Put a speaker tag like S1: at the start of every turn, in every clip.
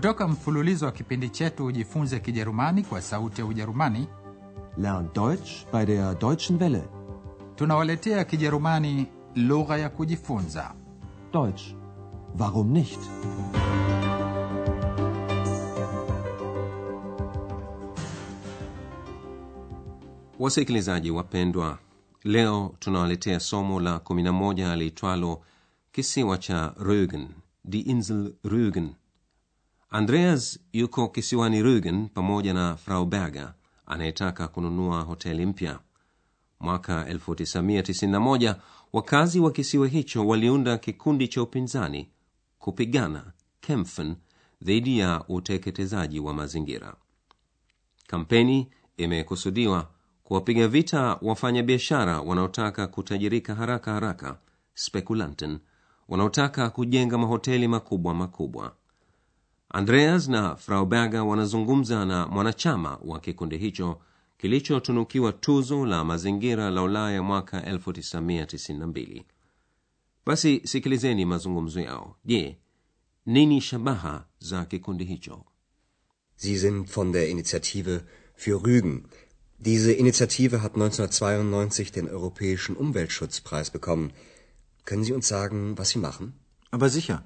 S1: kutoka mfululizo wa kipindi chetu ujifunze kijerumani kwa sauti ya ujerumani
S2: Lern Deutsch bei der Deutschen Welle.
S1: tunawaletea kijerumani lugha ya kujifunza
S2: Deutsch. Warum nicht?
S3: wasikilizaji wapendwa leo tunawaletea somo la 11 liitwalo kisiwa cha rugen die insel rögen andreas yuko kisiwani Rugen pamoja na frau berger anayetaka kununua hoteli mpya. Mwaka 1991 wakazi wa kisiwa hicho waliunda kikundi cha upinzani kupigana kempfen dhidi ya uteketezaji wa mazingira. Kampeni imekusudiwa kuwapiga vita wafanyabiashara wanaotaka kutajirika haraka haraka spekulanten wanaotaka kujenga mahoteli makubwa makubwa andreas na frau berger wanazungumza na mwanachama wa kikundi hicho kilichotunukiwa tuzo la mazingira la ulaya mwaka 1992 basi sikilizeni mazungumzo yao je nini shabaha za kikundi hicho
S4: Sie sind von der Initiative für Rügen. Diese Initiative hat 1992 den Europäischen Umweltschutzpreis bekommen. Können Sie uns sagen, was Sie machen?
S5: Aber sicher.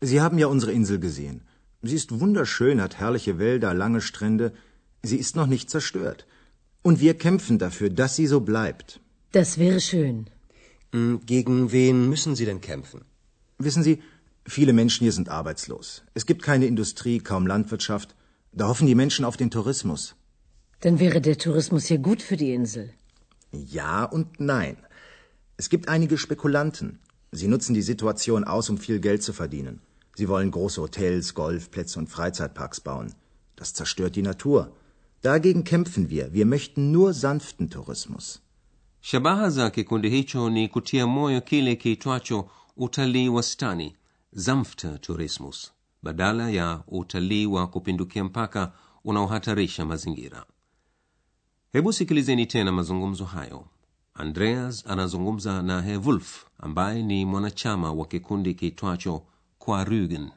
S5: Sie haben ja unsere Insel gesehen. Sie ist wunderschön, hat herrliche Wälder, lange Strände. Sie ist noch nicht zerstört. Und wir kämpfen dafür, dass sie so bleibt.
S6: Das wäre schön.
S4: Hm, Gegen wen müssen Sie denn kämpfen?
S5: Wissen Sie, viele Menschen hier sind arbeitslos. Es gibt keine Industrie, kaum Landwirtschaft. Da hoffen die Menschen auf den Tourismus.
S6: Dann wäre der Tourismus ja gut für die Insel.
S5: Ja und nein. Es gibt einige Spekulanten. Sie nutzen die Situation aus, um viel Geld zu verdienen. Sie wollen große Hotels, Golfplätze und Freizeitparks bauen. Das zerstört die Natur. Dagegen kämpfen wir. Wir möchten nur sanften Tourismus.
S3: shabaha za kikundi hicho ni kutia moyo kile kiitwacho utalii wastani zamfte tourismus badala ya utalii wa kupindukia mpaka unaohatarisha mazingira hebu sikilizeni tena mazungumzo hayo andreas anazungumza na herr wolf ambaye ni mwanachama wa kikundi kiitwacho rügen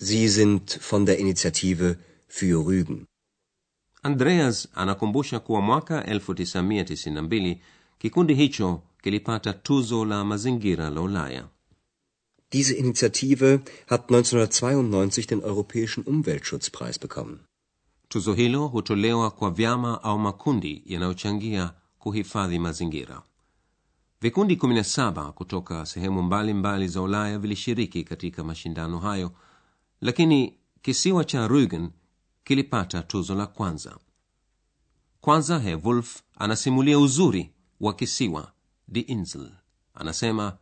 S4: Sie sind von der Initiative für Rügen.
S3: andreas anakumbusha kuwa mwaka 1992 kikundi hicho kilipata tuzo la mazingira la ulaya
S4: Diese Initiative hat 1992 den Europäischen Umweltschutzpreis bekommen.
S3: tuzo hilo hutolewa kwa vyama au makundi yanayochangia kuhifadhi mazingira vikundi 17 kutoka sehemu mbalimbali mbali za ulaya vilishiriki katika mashindano hayo lakini kisiwa cha Rugen kilipata tuzo la kwanza. Kwanza herr wolf anasimulia uzuri wa kisiwa die insel. Anasema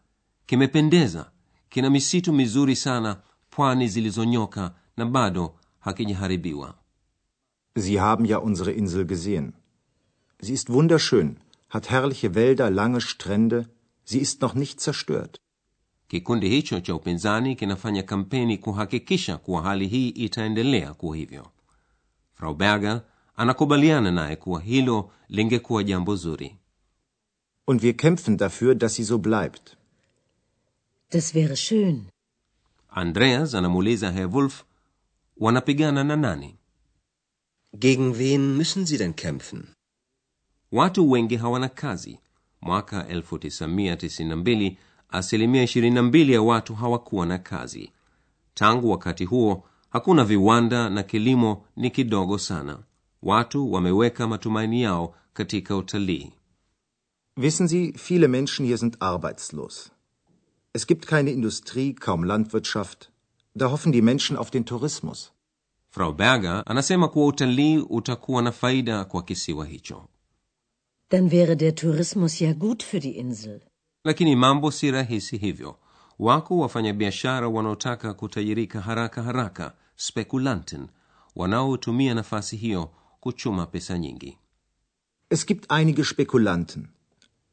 S3: kimependeza kina misitu mizuri sana pwani zilizonyoka na bado hakijaharibiwa.
S5: Sie haben ja unsere Insel gesehen. Sie ist wunderschön, hat herrliche Wälder, lange Strände. Sie ist noch nicht zerstört.
S3: kikundi hicho cha upinzani kinafanya kampeni kuhakikisha kuwa hali hii itaendelea kuwa hivyo frau berger anakubaliana naye kuwa hilo lingekuwa jambo zuri
S5: Und wir kämpfen dafür, dass sie so bleibt.
S6: Das wäre schön.
S3: andreas anamuuliza herr wolf wanapigana na nani
S4: Gegen wen müssen Sie denn kämpfen?
S3: Watu wengi hawana kazi mwaka 1992 asilimia 22 ya watu hawakuwa na kazi tangu wakati huo hakuna viwanda na kilimo ni kidogo sana watu wameweka matumaini yao katika utalii
S5: Wissen Sie, viele Menschen hier sind arbeitslos. Es gibt keine Industrie, kaum Landwirtschaft. Da hoffen die Menschen auf den Tourismus.
S3: frau berger anasema kuwa utalii utakuwa na faida kwa kisiwa hicho
S6: Dann wäre der Tourismus ja gut für die Insel.
S3: lakini mambo si rahisi hivyo wako wafanyabiashara wanaotaka kutajirika haraka haraka spekulanten wanaotumia nafasi hiyo kuchuma pesa nyingi
S5: Es gibt einige Spekulanten.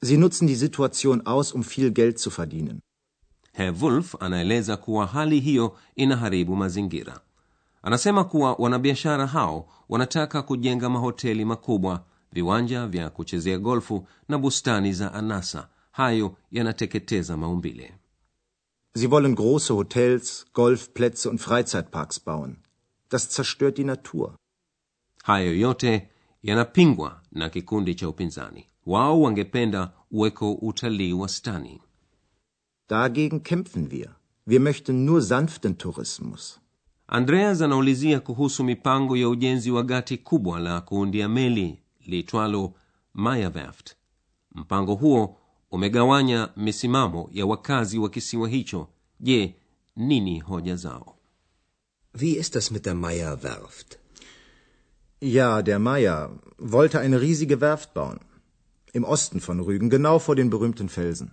S5: Sie nutzen die Situation aus, um viel Geld zu verdienen.
S3: herr wolf anaeleza kuwa hali hiyo inaharibu mazingira anasema kuwa wanabiashara hao wanataka kujenga mahoteli makubwa viwanja vya kuchezea golfu na bustani za anasa hayo yanateketeza maumbile
S5: Sie wollen große Hotels, Golfplätze und Freizeitparks bauen. Das zerstört die Natur.
S3: hayo yote yanapingwa na kikundi cha upinzani wao wangependa uweko utalii wa stani.
S5: Dagegen kämpfen wir. Wir möchten nur sanften Tourismus.
S3: andreas anaulizia kuhusu mipango ya ujenzi wa gati kubwa la kuundia meli liitwalo mayerwerft mpango huo umegawanya misimamo ya wakazi wa kisiwa hicho je nini hoja zao
S4: Wie ist das mit der Meyer-Werft?
S5: Ja, der Meier wollte eine riesige Werft bauen. Im Osten von Rügen, genau vor den berühmten Felsen.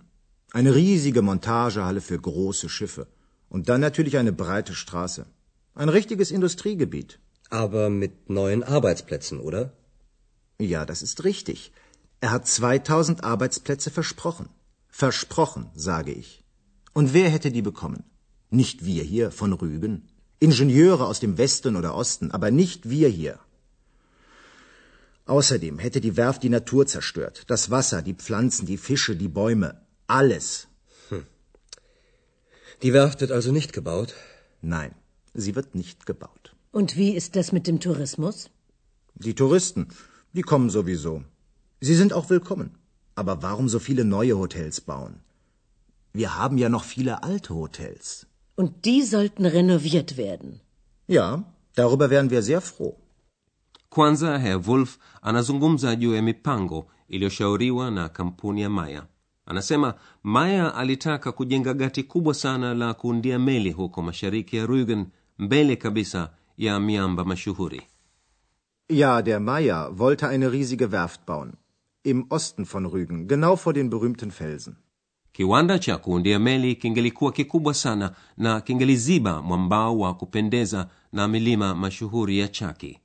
S5: Eine riesige Montagehalle für große Schiffe. Und dann natürlich eine breite Straße. Ein richtiges Industriegebiet.
S4: Aber mit neuen Arbeitsplätzen, oder?
S5: Ja, das ist richtig. Er hat 2000 Arbeitsplätze versprochen. Versprochen, sage ich. Und wer hätte die bekommen? Nicht wir hier von Rügen. Ingenieure aus dem Westen oder Osten, aber nicht wir hier. Außerdem hätte die Werft die Natur zerstört. Das Wasser, die Pflanzen, die Fische, die Bäume. Alles.
S4: Die Werft wird also nicht gebaut?
S5: Nein, sie wird nicht gebaut.
S6: Und wie ist das mit dem Tourismus?
S5: Die Touristen, die kommen sowieso. Sie sind auch willkommen. Aber warum so viele neue Hotels bauen? Wir haben ja noch viele alte Hotels.
S6: Und die sollten renoviert werden.
S5: Ja, darüber wären wir sehr froh.
S3: kwanza herr wolf anazungumza juu ya mipango iliyoshauriwa na kampuni ya maya anasema maya alitaka kujenga gati kubwa sana la kuundia meli huko mashariki ya rugen mbele kabisa ya miamba mashuhuri
S5: Ja, der Meier wollte eine riesige Werft bauen. Im Osten von Rügen, genau vor den berühmten Felsen.
S3: kiwanda cha kuundia meli kingelikuwa kikubwa sana na kingeliziba mwambao wa kupendeza na milima mashuhuri ya chaki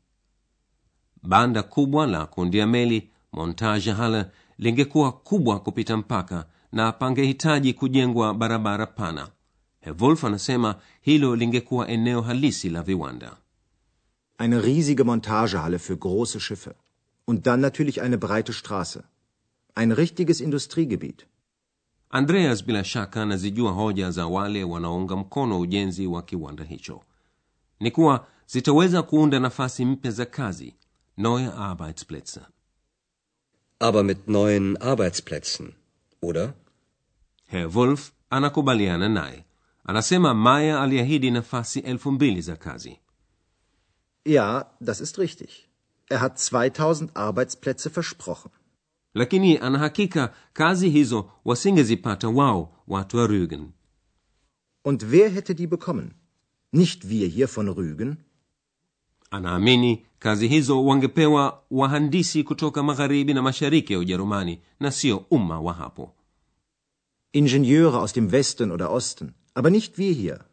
S3: banda kubwa la kuundia meli montage halle lingekuwa kubwa kupita mpaka na pangehitaji kujengwa barabara pana herwolf anasema hilo lingekuwa eneo halisi la viwanda
S5: Eine riesige Montagehalle für große Schiffe. Und dann natürlich eine breite Straße. Ein richtiges Industriegebiet.
S3: andreas bila shaka anazijua hoja za wale wanaounga mkono ujenzi wa kiwanda hicho ni kuwa zitaweza kuunda nafasi mpya za kazi neue arbeitsplätze
S4: Aber mit neuen Arbeitsplätzen, oder?
S3: herr wolf anakubaliana naye anasema maya aliahidi nafasi elfu mbili za kazi
S5: Ja, das ist richtig. Er hat 2000 Arbeitsplätze versprochen.
S3: lakini anahakika kazi hizo wasingezipata wao watu wa rügen
S5: Und wer hätte die bekommen? Nicht wir hier von Rügen?
S3: anaamini kazi hizo wangepewa wahandisi kutoka magharibi na mashariki ya ujerumani na sio umma wa hapo
S5: Ingenieure aus dem Westen oder Osten. Aber nicht wir hier.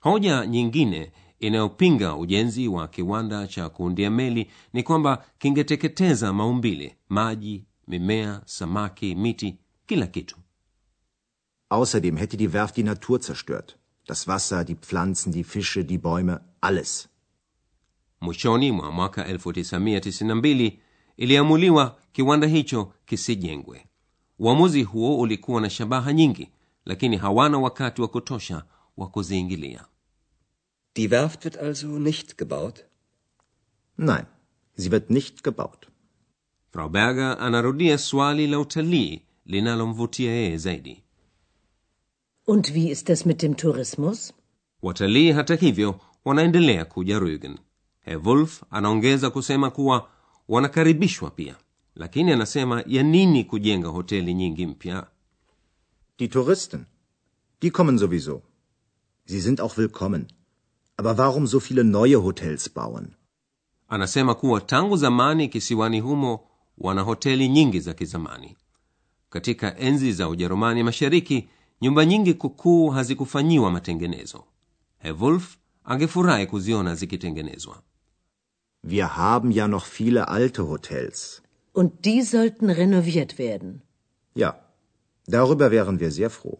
S3: Hoja nyingine inayopinga ujenzi wa kiwanda cha kuundia meli ni kwamba kingeteketeza maumbile maji mimea samaki miti kila kitu
S5: Außerdem hätte die Werft die Natur zerstört. Das Wasser, die Pflanzen, die Fische, die Bäume, alles.
S3: mwishoni mwa mwaka 1992 iliamuliwa kiwanda hicho kisijengwe uamuzi huo ulikuwa na shabaha nyingi lakini hawana wakati wa kutosha wa kuziingilia
S4: Die Werft wird also nicht gebaut?
S5: Nein, sie wird nicht gebaut.
S3: frau berger anarudia swali la utalii linalomvutia zaidi
S6: Und wie ist das mit dem Tourismus?
S3: watalii hata hivyo wanaendelea kuja rügen herr wolf anaongeza kusema kuwa wanakaribishwa pia lakini anasema ya nini kujenga hoteli nyingi mpya
S5: Die Touristen, die kommen sowieso. Sie sind auch willkommen. Aber warum so viele neue Hotels bauen?
S3: anasema kuwa tangu zamani kisiwani humo wana hoteli nyingi za kizamani katika enzi za ujerumani mashariki nyumba nyingi kukuu hazikufanyiwa matengenezo herr wolf angefurahi kuziona zikitengenezwa
S5: Wir haben ja noch viele alte Hotels.
S6: Und die sollten renoviert werden.
S5: Ja, darüber wären wir sehr froh.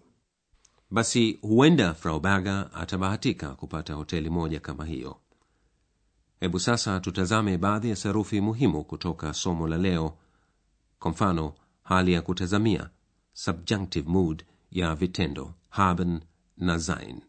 S3: basi huenda fraubaga atabahatika kupata hoteli moja kama hiyo. Hebu sasa tutazame baadhi ya sarufi muhimu kutoka somo la leo. Kwa mfano hali ya kutazamia subjunctive mood ya vitendo haben na sein.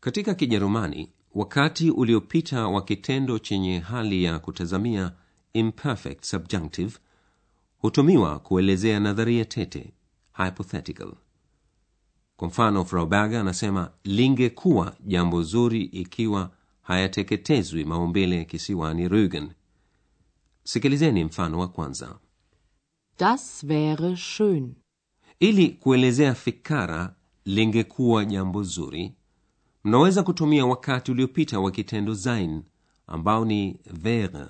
S3: Katika kijerumani wakati uliopita wa kitendo chenye hali ya kutazamia imperfect subjunctive hutumiwa kuelezea nadharia tete hypothetical. Kwa mfano frauberger anasema lingekuwa jambo zuri ikiwa hayateketezwi maumbile kisiwani rugen sikilizeni mfano wa kwanza.
S7: Das wäre schön.
S3: ili kuelezea fikara lingekuwa jambo zuri mnaweza kutumia wakati uliopita wa kitendo sein ambao ni wäre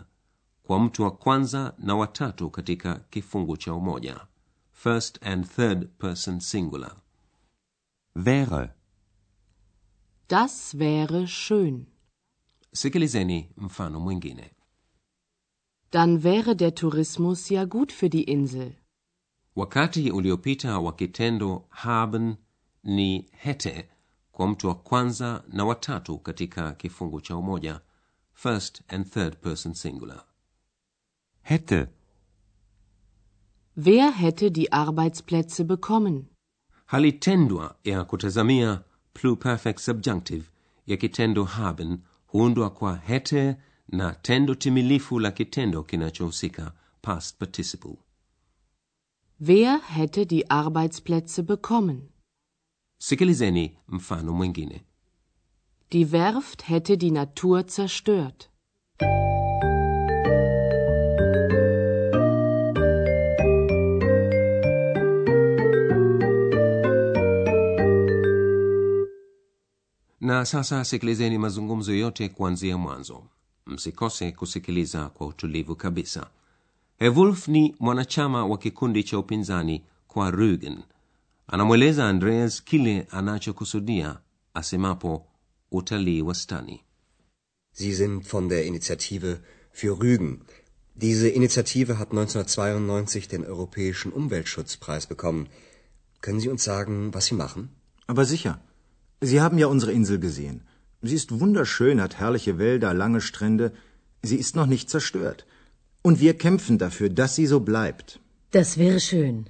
S3: kwa mtu wa kwanza na watatu katika kifungu cha umoja first and third person singular
S2: Wäre.
S7: Das wäre schön.
S3: sikilizeni mfano mwingine
S7: Dann wäre der Tourismus ja gut für die Insel.
S3: wakati uliopita wa kitendo haben ni hete kwa mtu wa kwanza na watatu katika kifungu cha umoja first and third person singular
S2: Hätte.
S7: Wer hätte die Arbeitsplätze bekommen?
S3: hali tendwa ya kutazamia pluperfect subjunctive ya kitendo haben huundwa kwa hete na tendo timilifu la kitendo kinachohusika past participle
S7: Wer hätte die Arbeitsplätze bekommen?
S3: Sikilizeni mfano mwingine.
S7: Die Werft hätte die Natur zerstört.
S3: na sasa sikilizeni mazungumzo yote kuanzia mwanzo. Msikose kusikiliza kwa utulivu kabisa. Hewulf ni mwanachama wa kikundi cha upinzani kwa rügen anamweleza andreas kile anachokusudia asemapo utalii wastani
S4: Sie sind von der Initiative für Rügen. Diese Initiative hat 1992 den Europäischen Umweltschutzpreis bekommen. Können Sie uns sagen, was Sie machen?
S5: Aber sicher. Sie haben ja unsere Insel gesehen. Sie ist wunderschön, hat herrliche Wälder, lange Strände. Sie ist noch nicht zerstört. Und wir kämpfen dafür, dass sie so bleibt.
S6: Das wäre schön.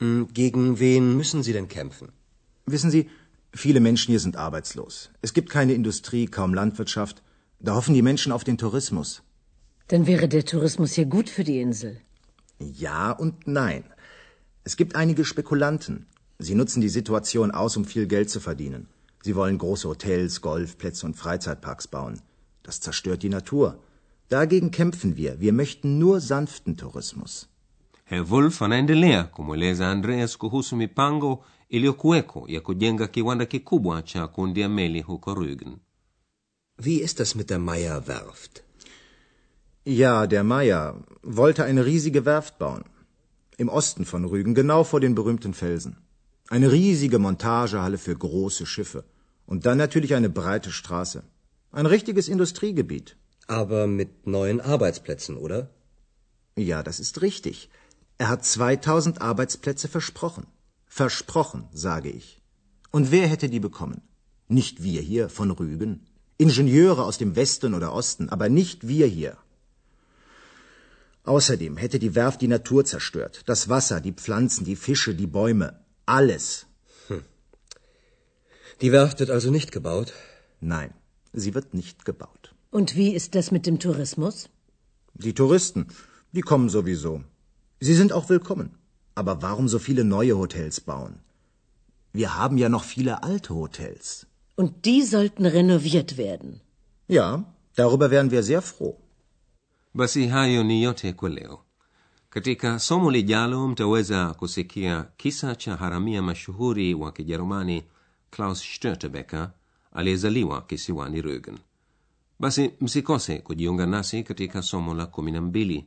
S4: Hm, Gegen wen müssen Sie denn kämpfen?
S5: Wissen Sie, viele Menschen hier sind arbeitslos. Es gibt keine Industrie, kaum Landwirtschaft. Da hoffen die Menschen auf den Tourismus.
S6: Dann wäre der Tourismus ja gut für die Insel.
S5: Ja und nein. Es gibt einige Spekulanten. Sie nutzen die Situation aus, um viel Geld zu verdienen. Sie wollen große Hotels, Golfplätze und Freizeitparks bauen. Das zerstört die Natur. Dagegen kämpfen wir. Wir möchten nur sanften Tourismus.
S3: Herr wolf anaendelea kumweleza andreas kuhusu mipango iliyokuweko ya kujenga kiwanda kikubwa cha kuundia meli huko rügen
S4: Wie ist das mit der Meyer Werft?
S5: Ja, der Meier wollte eine riesige Werft bauen. Im Osten von Rügen, genau vor den berühmten Felsen. Eine riesige Montagehalle für große Schiffe. Und dann natürlich eine breite Straße. Ein richtiges Industriegebiet.
S4: Aber mit neuen Arbeitsplätzen, oder?
S5: Ja, das ist richtig. Er hat 2000 Arbeitsplätze versprochen. Versprochen, sage ich. Und wer hätte die bekommen? Nicht wir hier von Rügen. Ingenieure aus dem Westen oder Osten, aber nicht wir hier. Außerdem hätte die Werft die Natur zerstört. Das Wasser, die Pflanzen, die Fische, die Bäume. Alles.
S4: Die Werft wird also nicht gebaut?
S5: Nein, sie wird nicht gebaut.
S6: Und wie ist das mit dem Tourismus?
S5: Die Touristen, die kommen sowieso. Sie sind auch willkommen. Aber warum so viele neue Hotels bauen? Wir haben ja noch viele alte Hotels.
S6: Und die sollten renoviert werden.
S5: Ja, darüber wären wir sehr froh.
S3: basi hayo ni yote kwa leo katika somo lijalo mtaweza kusikia kisa cha haramia mashuhuri wa kijerumani klaus störtebeker aliyezaliwa kisiwani rügen basi msikose kujiunga nasi katika somo la kumi na mbili